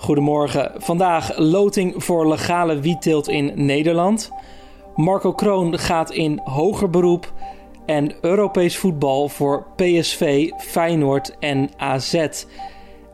Goedemorgen. Vandaag loting voor legale wietteelt in Nederland. Marco Kroon gaat in hoger beroep. En Europees voetbal voor PSV, Feyenoord en AZ.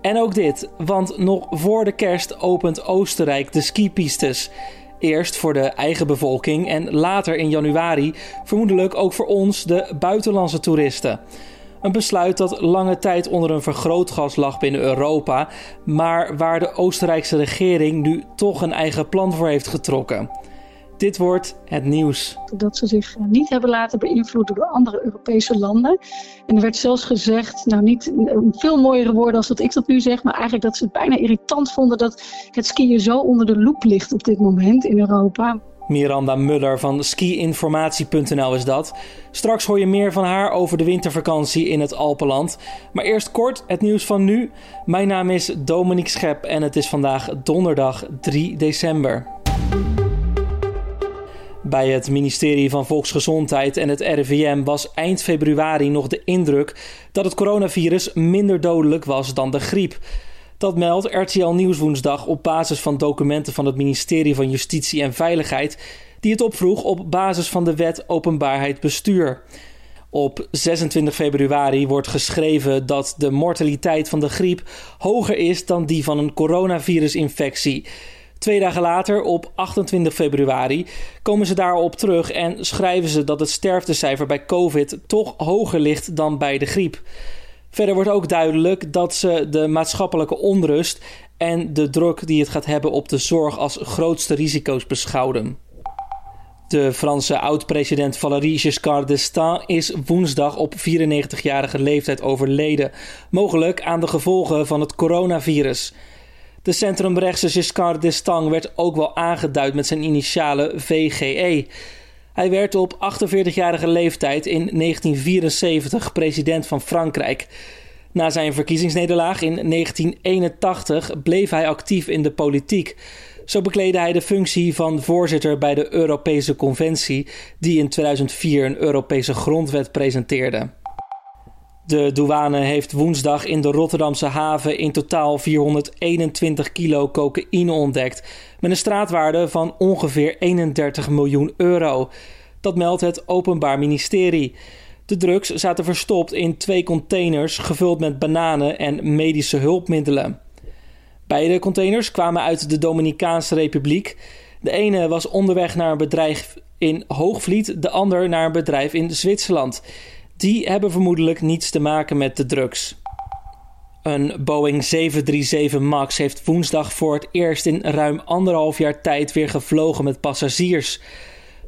En ook dit, want nog voor de kerst opent Oostenrijk de skipistes. Eerst voor de eigen bevolking en later in januari vermoedelijk ook voor ons, de buitenlandse toeristen. Een besluit dat lange tijd onder een vergrootglas lag binnen Europa, maar waar de Oostenrijkse regering nu toch een eigen plan voor heeft getrokken. Dit wordt het nieuws. Dat ze zich niet hebben laten beïnvloeden door andere Europese landen. En er werd zelfs gezegd, nou niet veel mooiere woorden als dat ik dat nu zeg, maar eigenlijk dat ze het bijna irritant vonden dat het skiën zo onder de loep ligt op dit moment in Europa. Miranda Muller van skiinformatie.nl is dat. Straks hoor je meer van haar over de wintervakantie in het Alpenland. Maar eerst kort het nieuws van nu. Mijn naam is Dominique Schep en het is vandaag donderdag 3 december. Bij het ministerie van Volksgezondheid en het RIVM was eind februari nog de indruk dat het coronavirus minder dodelijk was dan de griep. Dat meldt RTL Nieuws woensdag op basis van documenten van het ministerie van Justitie en Veiligheid, die het opvroeg op basis van de wet Openbaarheid Bestuur. Op 26 februari wordt geschreven dat de mortaliteit van de griep hoger is dan die van een coronavirusinfectie. Twee dagen later, op 28 februari, komen ze daarop terug en schrijven ze dat het sterftecijfer bij COVID toch hoger ligt dan bij de griep. Verder wordt ook duidelijk dat ze de maatschappelijke onrust en de druk die het gaat hebben op de zorg als grootste risico's beschouwen. De Franse oud-president Valéry Giscard d'Estaing is woensdag op 94-jarige leeftijd overleden, mogelijk aan de gevolgen van het coronavirus. De centrumrechtse Giscard d'Estaing werd ook wel aangeduid met zijn initialen VGE. Hij werd op 48-jarige leeftijd in 1974 president van Frankrijk. Na zijn verkiezingsnederlaag in 1981 bleef hij actief in de politiek. Zo bekleedde hij de functie van voorzitter bij de Europese Conventie, die in 2004 een Europese grondwet presenteerde. De douane heeft woensdag in de Rotterdamse haven in totaal 421 kilo cocaïne ontdekt, met een straatwaarde van ongeveer 31 miljoen euro. Dat meldt het Openbaar Ministerie. De drugs zaten verstopt in twee containers gevuld met bananen en medische hulpmiddelen. Beide containers kwamen uit de Dominicaanse Republiek. De ene was onderweg naar een bedrijf in Hoogvliet, de ander naar een bedrijf in Zwitserland. Die hebben vermoedelijk niets te maken met de drugs. Een Boeing 737 MAX heeft woensdag voor het eerst in ruim anderhalf jaar tijd weer gevlogen met passagiers.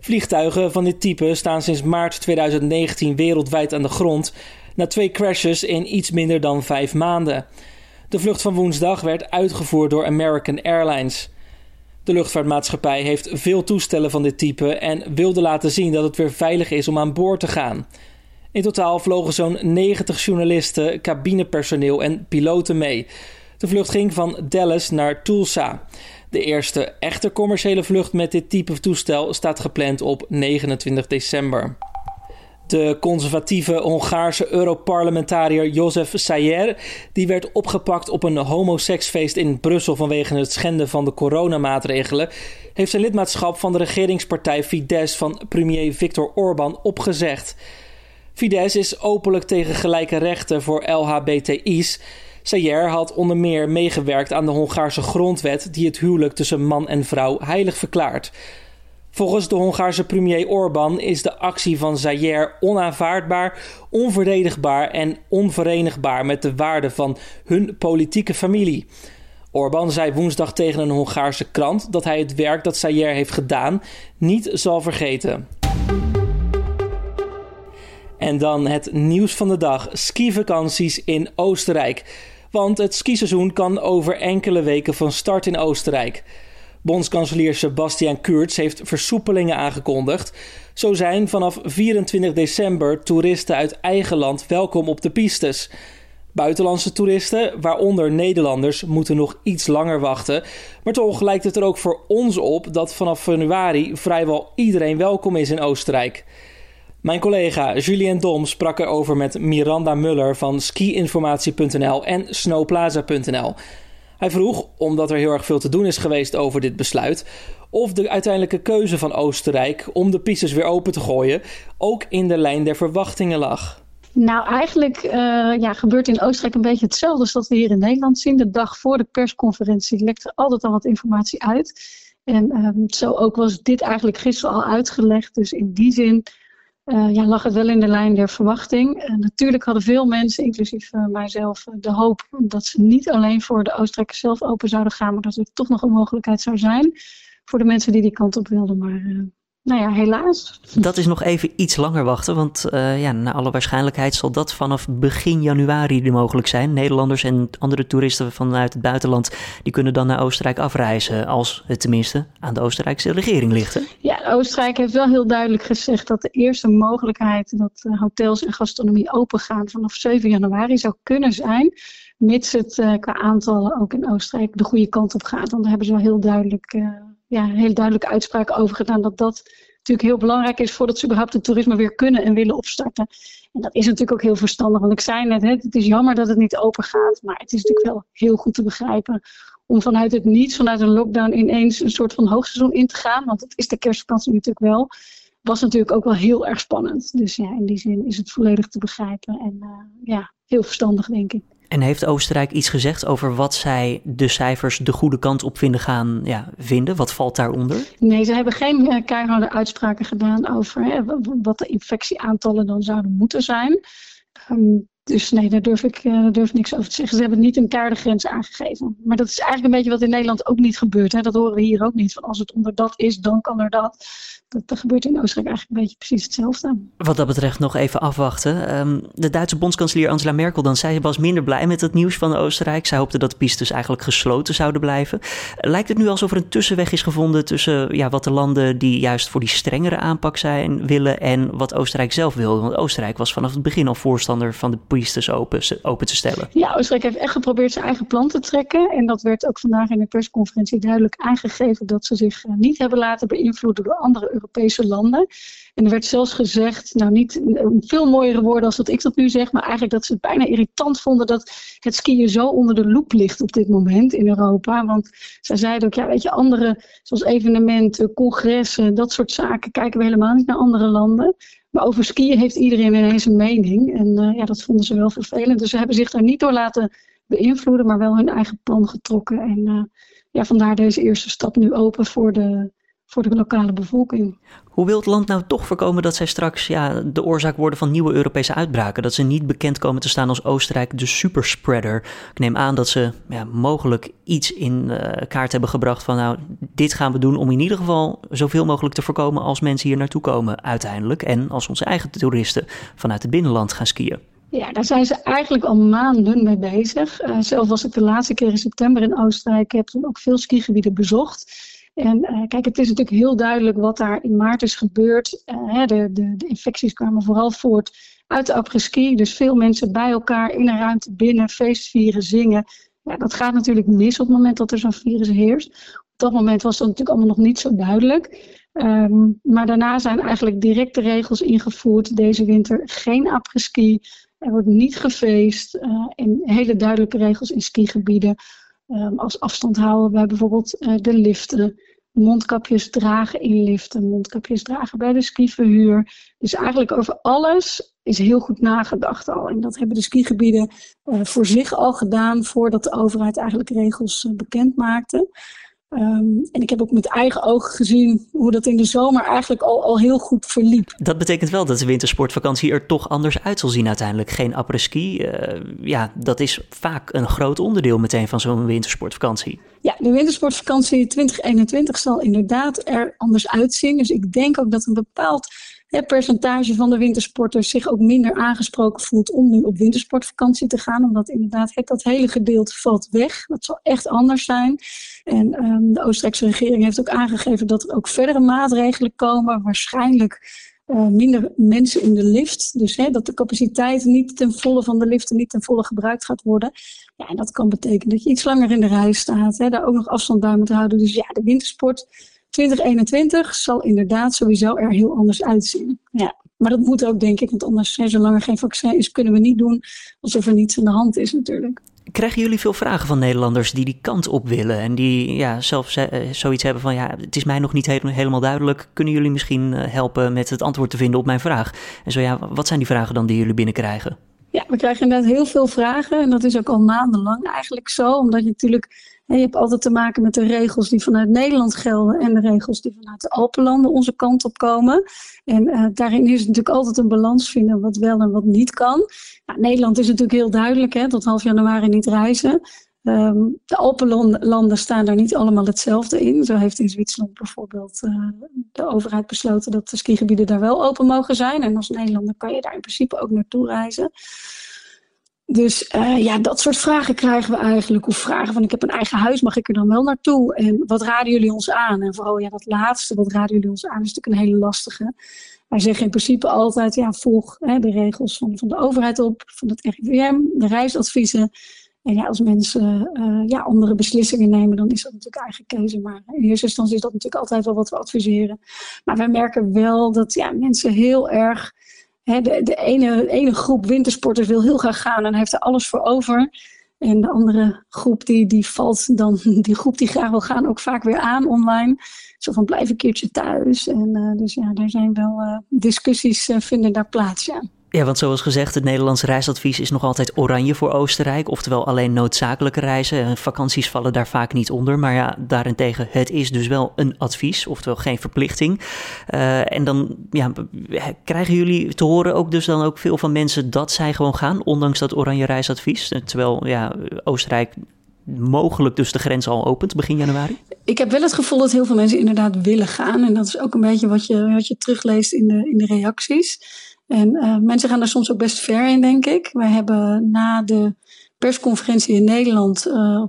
Vliegtuigen van dit type staan sinds maart 2019 wereldwijd aan de grond na twee crashes in iets minder dan vijf maanden. De vlucht van woensdag werd uitgevoerd door American Airlines. De luchtvaartmaatschappij heeft veel toestellen van dit type en wilde laten zien dat het weer veilig is om aan boord te gaan. In totaal vlogen zo'n 90 journalisten, cabinepersoneel en piloten mee. De vlucht ging van Dallas naar Tulsa. De eerste echte commerciële vlucht met dit type toestel staat gepland op 29 december. De conservatieve Hongaarse Europarlementariër Jozef Sayer, die werd opgepakt op een homoseksfeest in Brussel vanwege het schenden van de coronamaatregelen, heeft zijn lidmaatschap van de regeringspartij Fidesz van premier Viktor Orban opgezegd. Fidesz is openlijk tegen gelijke rechten voor LHBTI's. Sayer had onder meer meegewerkt aan de Hongaarse grondwet die het huwelijk tussen man en vrouw heilig verklaart. Volgens de Hongaarse premier Orbán is de actie van Zayer onaanvaardbaar, onverdedigbaar en onverenigbaar met de waarden van hun politieke familie. Orbán zei woensdag tegen een Hongaarse krant dat hij het werk dat Zayer heeft gedaan niet zal vergeten. En dan het nieuws van de dag: skivakanties in Oostenrijk. Want het skiseizoen kan over enkele weken van start in Oostenrijk. Bondskanselier Sebastian Kurz heeft versoepelingen aangekondigd. Zo zijn vanaf 24 december toeristen uit eigen land welkom op de pistes. Buitenlandse toeristen, waaronder Nederlanders, moeten nog iets langer wachten. Maar toch lijkt het er ook voor ons op dat vanaf januari vrijwel iedereen welkom is in Oostenrijk. Mijn collega Julien Dom sprak erover met Miranda Muller van skiinformatie.nl en snowplaza.nl. Hij vroeg, omdat er heel erg veel te doen is geweest over dit besluit, of de uiteindelijke keuze van Oostenrijk om de pistes weer open te gooien ook in de lijn der verwachtingen lag. Nou, eigenlijk uh, ja, gebeurt in Oostenrijk een beetje hetzelfde als we hier in Nederland zien. De dag voor de persconferentie lekt er altijd al wat informatie uit. En um, zo ook was dit eigenlijk gisteren al uitgelegd. Dus in die zin uh, ja, lag het wel in de lijn der verwachting. Uh, natuurlijk hadden veel mensen, inclusief uh, mijzelf, de hoop dat ze niet alleen voor de Oostenrijkers zelf open zouden gaan, maar dat er toch nog een mogelijkheid zou zijn voor de mensen die die kant op wilden. Maar nou ja, helaas. Dat is nog even iets langer wachten, want uh, ja, naar alle waarschijnlijkheid zal dat vanaf begin januari mogelijk zijn. Nederlanders en andere toeristen vanuit het buitenland, die kunnen dan naar Oostenrijk afreizen, als het tenminste aan de Oostenrijkse regering ligt. Hè? Ja, Oostenrijk heeft wel heel duidelijk gezegd dat de eerste mogelijkheid dat uh, hotels en gastronomie opengaan vanaf 7 januari zou kunnen zijn, mits het uh, qua aantallen ook in Oostenrijk de goede kant op gaat. Want daar hebben ze wel heel duidelijk ja, een hele duidelijke uitspraak over gedaan dat dat natuurlijk heel belangrijk is voordat ze überhaupt het toerisme weer kunnen en willen opstarten. En dat is natuurlijk ook heel verstandig, want ik zei net, het is jammer dat het niet open gaat, maar het is natuurlijk wel heel goed te begrijpen om vanuit het niets, vanuit een lockdown ineens een soort van hoogseizoen in te gaan, want dat is de kerstvakantie natuurlijk wel, was natuurlijk ook wel heel erg spannend. Dus ja, in die zin is het volledig te begrijpen en uh, ja, heel verstandig denk ik. En heeft Oostenrijk iets gezegd over wat zij de cijfers de goede kant op vinden gaan ja, vinden? Wat valt daaronder? Nee, ze hebben geen uh, keiharde uitspraken gedaan over wat de infectieaantallen dan zouden moeten zijn. Um, dus nee, daar durf, ik, uh, daar durf ik niks over te zeggen. Ze hebben niet een kaardengrens aangegeven. Maar dat is eigenlijk een beetje wat in Nederland ook niet gebeurt. Hè? Dat horen we hier ook niet. Van als het onder dat is, dan kan er dat. Dat, gebeurt in Oostenrijk eigenlijk een beetje precies hetzelfde. Wat dat betreft nog even afwachten. Um, de Duitse bondskanselier Angela Merkel dan, zij was minder blij met het nieuws van Oostenrijk. Zij hoopte dat de pistes eigenlijk gesloten zouden blijven. Lijkt het nu alsof er een tussenweg is gevonden tussen ja, wat de landen die juist voor die strengere aanpak zijn willen en wat Oostenrijk zelf wil? Want Oostenrijk was vanaf het begin al voorstander van de open, open te stellen. Ja, Oostenrijk heeft echt geprobeerd zijn eigen plan te trekken. En dat werd ook vandaag in de persconferentie duidelijk aangegeven dat ze zich niet hebben laten beïnvloeden door andere Europese landen. En er werd zelfs gezegd, nou niet veel mooiere woorden als dat ik dat nu zeg, maar eigenlijk dat ze het bijna irritant vonden dat het skiën zo onder de loep ligt op dit moment in Europa. Want zij zeiden ook, ja weet je, andere, zoals evenementen, congressen, dat soort zaken, kijken we helemaal niet naar andere landen. Maar over skiën heeft iedereen ineens een mening. En uh, ja, dat vonden ze wel vervelend. Dus ze hebben zich daar niet door laten beïnvloeden, maar wel hun eigen plan getrokken. En uh, ja, vandaar deze eerste stap nu open voor de, voor de lokale bevolking. Hoe wil het land nou toch voorkomen dat zij straks ja, de oorzaak worden van nieuwe Europese uitbraken? Dat ze niet bekend komen te staan als Oostenrijk de superspreader. Ik neem aan dat ze ja, mogelijk iets in uh, kaart hebben gebracht van nou, dit gaan we doen om in ieder geval zoveel mogelijk te voorkomen als mensen hier naartoe komen uiteindelijk. En als onze eigen toeristen vanuit het binnenland gaan skiën. Ja, daar zijn ze eigenlijk al maanden mee bezig. Uh, zelf was ik de laatste keer in september in Oostenrijk. Ik heb toen ook veel skigebieden bezocht. En uh, kijk, het is natuurlijk heel duidelijk wat daar in maart is gebeurd. Uh, de, de, de, infecties kwamen vooral voort uit de après-ski. Dus veel mensen bij elkaar in een ruimte binnen, feestvieren, zingen. Ja, dat gaat natuurlijk mis op het moment dat er zo'n virus heerst. Op dat moment was dat natuurlijk allemaal nog niet zo duidelijk. Um, maar daarna zijn eigenlijk directe regels ingevoerd deze winter. Geen après-ski, er wordt niet gefeest. Uh, en hele duidelijke regels in skigebieden. Um, als afstand houden bij bijvoorbeeld uh, de liften. Mondkapjes dragen in liften, mondkapjes dragen bij de skiverhuur. Dus eigenlijk over alles is heel goed nagedacht al. En dat hebben de skigebieden uh, voor zich al gedaan voordat de overheid eigenlijk regels uh, bekend maakte. Um, en ik heb ook met eigen ogen gezien hoe dat in de zomer eigenlijk al, al heel goed verliep. Dat betekent wel dat de wintersportvakantie er toch anders uit zal zien uiteindelijk. Geen après-ski, uh, ja, dat is vaak een groot onderdeel meteen van zo'n wintersportvakantie. Ja, de wintersportvakantie 2021 zal inderdaad er anders uitzien. Dus ik denk ook dat een bepaald het percentage van de wintersporters zich ook minder aangesproken voelt om nu op wintersportvakantie te gaan. Omdat inderdaad het, dat hele gedeelte valt weg. Dat zal echt anders zijn. En um, de Oostenrijkse regering heeft ook aangegeven dat er ook verdere maatregelen komen. Waarschijnlijk uh, minder mensen in de lift. Dus hè, dat de capaciteit niet ten volle van de liften niet ten volle gebruikt gaat worden. Ja, en dat kan betekenen dat je iets langer in de rij staat. Hè, daar ook nog afstand bij moet houden. Dus ja, de wintersport 2021 zal inderdaad sowieso er heel anders uitzien. Ja. Maar dat moet ook, denk ik, want anders, hè, zolang er geen vaccin is, kunnen we niet doen alsof er niets aan de hand is, natuurlijk. Krijgen jullie veel vragen van Nederlanders die die kant op willen en die ja, zelf uh, zoiets hebben van ja, het is mij nog niet helemaal duidelijk. Kunnen jullie misschien helpen met het antwoord te vinden op mijn vraag? En zo ja, wat zijn die vragen dan die jullie binnenkrijgen? Ja, we krijgen inderdaad heel veel vragen en dat is ook al maandenlang eigenlijk zo, omdat je natuurlijk je hebt altijd te maken met de regels die vanuit Nederland gelden en de regels die vanuit de Alpenlanden onze kant op komen. En uh, daarin is natuurlijk altijd een balans vinden wat wel en wat niet kan. Nou, Nederland is natuurlijk heel duidelijk, hè, tot half januari niet reizen. Um, de Alpenlanden staan daar niet allemaal hetzelfde in. Zo heeft in Zwitserland bijvoorbeeld uh, de overheid besloten dat de skigebieden daar wel open mogen zijn. En als Nederlander kan je daar in principe ook naartoe reizen. Dus uh, ja, dat soort vragen krijgen we eigenlijk. Of vragen van ik heb een eigen huis, mag ik er dan wel naartoe? En wat raden jullie ons aan? En vooral ja, dat laatste, wat raden jullie ons aan, is natuurlijk een hele lastige. Wij zeggen in principe altijd, ja, volg hè, de regels van, van de overheid op, van het RIVM, de reisadviezen. En ja, als mensen uh, ja, andere beslissingen nemen, dan is dat natuurlijk eigen keuze. Maar in eerste instantie is dat natuurlijk altijd wel wat we adviseren. Maar wij merken wel dat ja, mensen heel erg de, ene, ene groep wintersporters wil heel graag gaan en heeft er alles voor over. En de andere groep die, die valt dan, die groep die graag wil gaan, ook vaak weer aan online. Zo van blijf een keertje thuis. En uh, dus ja, daar zijn wel uh, discussies uh, vinden daar plaats, ja. Ja, want zoals gezegd, het Nederlands reisadvies is nog altijd oranje voor Oostenrijk. Oftewel alleen noodzakelijke reizen. Vakanties vallen daar vaak niet onder. Maar ja, daarentegen, het is dus wel een advies, oftewel geen verplichting. Uh, en dan ja, krijgen jullie te horen ook dus dan ook veel van mensen dat zij gewoon gaan, ondanks dat oranje reisadvies. Terwijl ja, Oostenrijk mogelijk dus de grens al opent begin januari? Ik heb wel het gevoel dat heel veel mensen inderdaad willen gaan. En dat is ook een beetje wat je, wat je terugleest in de, in de reacties. En uh, mensen gaan er soms ook best ver in, denk ik. Wij hebben na de persconferentie in Nederland uh,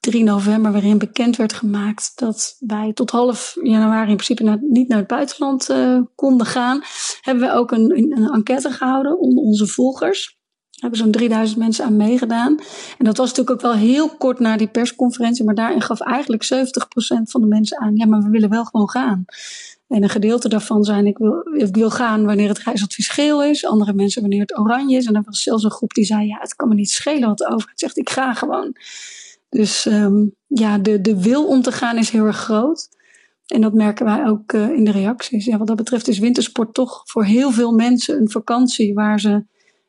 3 november, waarin bekend werd gemaakt dat wij tot half januari in principe naar, niet naar het buitenland uh, konden gaan, hebben we ook een, een, enquête gehouden onder onze volgers. Er hebben zo'n 3000 mensen aan meegedaan. En dat was natuurlijk ook wel heel kort na die persconferentie, maar daarin gaf eigenlijk 70% van de mensen aan: ja, maar we willen wel gewoon gaan. En een gedeelte daarvan zijn, ik wil, ik wil gaan wanneer het reisadvies geel is. Andere mensen wanneer het oranje is. En er was zelfs een groep die zei, ja, het kan me niet schelen wat de overheid zegt. Ik ga gewoon. Dus um, ja, de, de wil om te gaan is heel erg groot. En dat merken wij ook uh, in de reacties. Ja, wat dat betreft is wintersport toch voor heel veel mensen een vakantie waar ze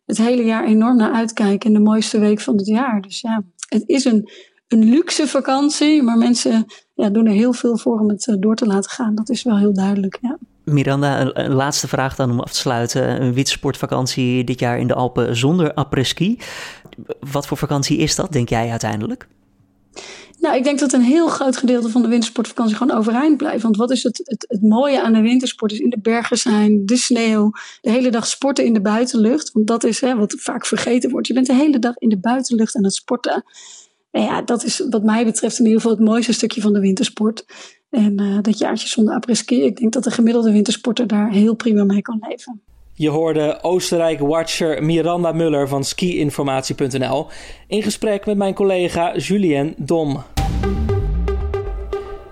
het hele jaar enorm naar uitkijken. En de mooiste week van het jaar. Dus ja, het is een, een luxe vakantie, maar mensen ja, doen er heel veel voor om het eh, door te laten gaan. Dat is wel heel duidelijk. Ja. Miranda, een, laatste vraag dan om af te sluiten. Een witsportvakantie dit jaar in de Alpen zonder après-ski. Wat voor vakantie is dat, denk jij uiteindelijk? Nou, ik denk dat een heel groot gedeelte van de wintersportvakantie gewoon overeind blijft. Want wat is het, het, het mooie aan de wintersport? Is in de bergen zijn, de sneeuw, de hele dag sporten in de buitenlucht. Want dat is hè, wat vaak vergeten wordt. Je bent de hele dag in de buitenlucht aan het sporten. Ja, dat is wat mij betreft in ieder geval het mooiste stukje van de wintersport. En uh, dat jaartje zonder après-ski, ik denk dat de gemiddelde wintersporter daar heel prima mee kan leven. Je hoorde Oostenrijk-watcher Miranda Muller van skiinformatie.nl in gesprek met mijn collega Julien Dom.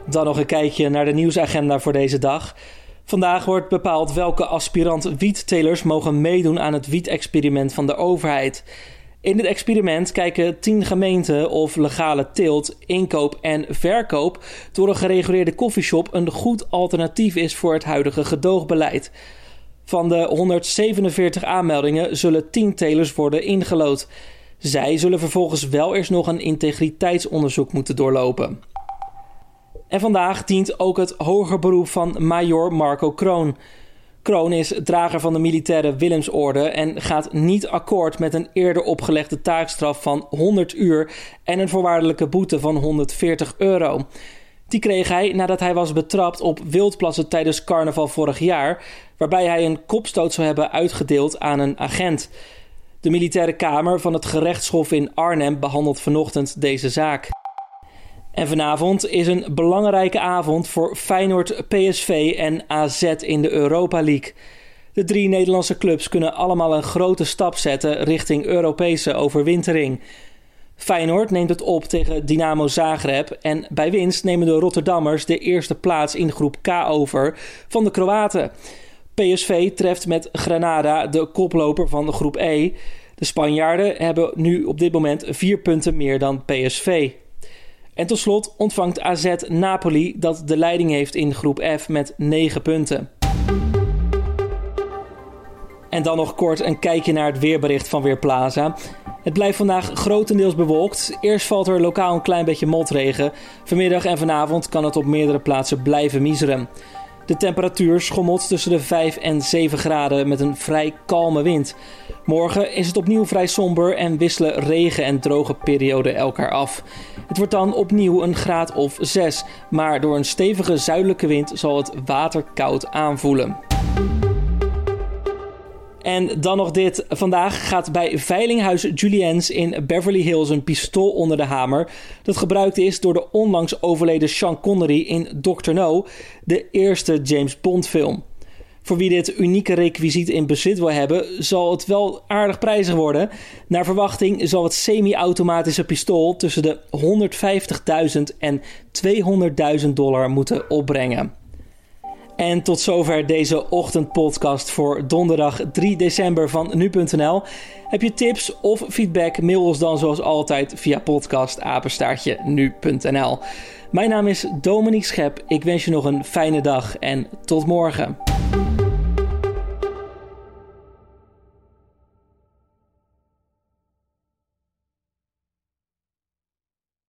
Dan nog een kijkje naar de nieuwsagenda voor deze dag. Vandaag wordt bepaald welke aspirant wiettelers mogen meedoen aan het wietexperiment van de overheid. In dit experiment kijken 10 gemeenten of legale teelt, inkoop en verkoop door een gereguleerde koffieshop een goed alternatief is voor het huidige gedoogbeleid. Van de 147 aanmeldingen zullen 10 telers worden ingelood. Zij zullen vervolgens wel eerst nog een integriteitsonderzoek moeten doorlopen. En vandaag dient ook het hoger beroep van major Marco Kroon. Kroon is drager van de militaire Willemsorde en gaat niet akkoord met een eerder opgelegde taakstraf van 100 uur en een voorwaardelijke boete van 140 euro. Die kreeg hij nadat hij was betrapt op wildplassen tijdens carnaval vorig jaar, waarbij hij een kopstoot zou hebben uitgedeeld aan een agent. De militaire kamer van het gerechtshof in Arnhem behandelt vanochtend deze zaak. En vanavond is een belangrijke avond voor Feyenoord, PSV en AZ in de Europa League. De drie Nederlandse clubs kunnen allemaal een grote stap zetten richting Europese overwintering. Feyenoord neemt het op tegen Dynamo Zagreb en bij winst nemen de Rotterdammers de eerste plaats in groep K over van de Kroaten. PSV treft met Granada de koploper van de groep E. De Spanjaarden hebben nu op dit moment vier punten meer dan PSV. En tot slot ontvangt AZ Napoli dat de leiding heeft in groep F met 9 punten. En dan nog kort een kijkje naar het weerbericht van Weerplaza. Het blijft vandaag grotendeels bewolkt. Eerst valt er lokaal een klein beetje motregen. Vanmiddag en vanavond kan het op meerdere plaatsen blijven miseren. De temperatuur schommelt tussen de 5 en 7 graden met een vrij kalme wind. Morgen is het opnieuw vrij somber en wisselen regen en droge perioden elkaar af. Het wordt dan opnieuw een graad of 6, maar door een stevige zuidelijke wind zal het water koud aanvoelen. En dan nog dit. Vandaag gaat bij Veilinghuis Juliens in Beverly Hills een pistool onder de hamer. Dat gebruikt is door de onlangs overleden Sean Connery in Dr. No, de eerste James Bond film. Voor wie dit unieke requisiet in bezit wil hebben, zal het wel aardig prijzig worden. Naar verwachting zal het semi-automatische pistool tussen de 150.000 en 200.000 dollar moeten opbrengen. En tot zover deze ochtendpodcast voor donderdag 3 december van nu.nl. Heb je tips of feedback? Mail ons dan zoals altijd via podcastapenstaartje nu.nl. Mijn naam is Dominique Schep. Ik wens je nog een fijne dag en tot morgen.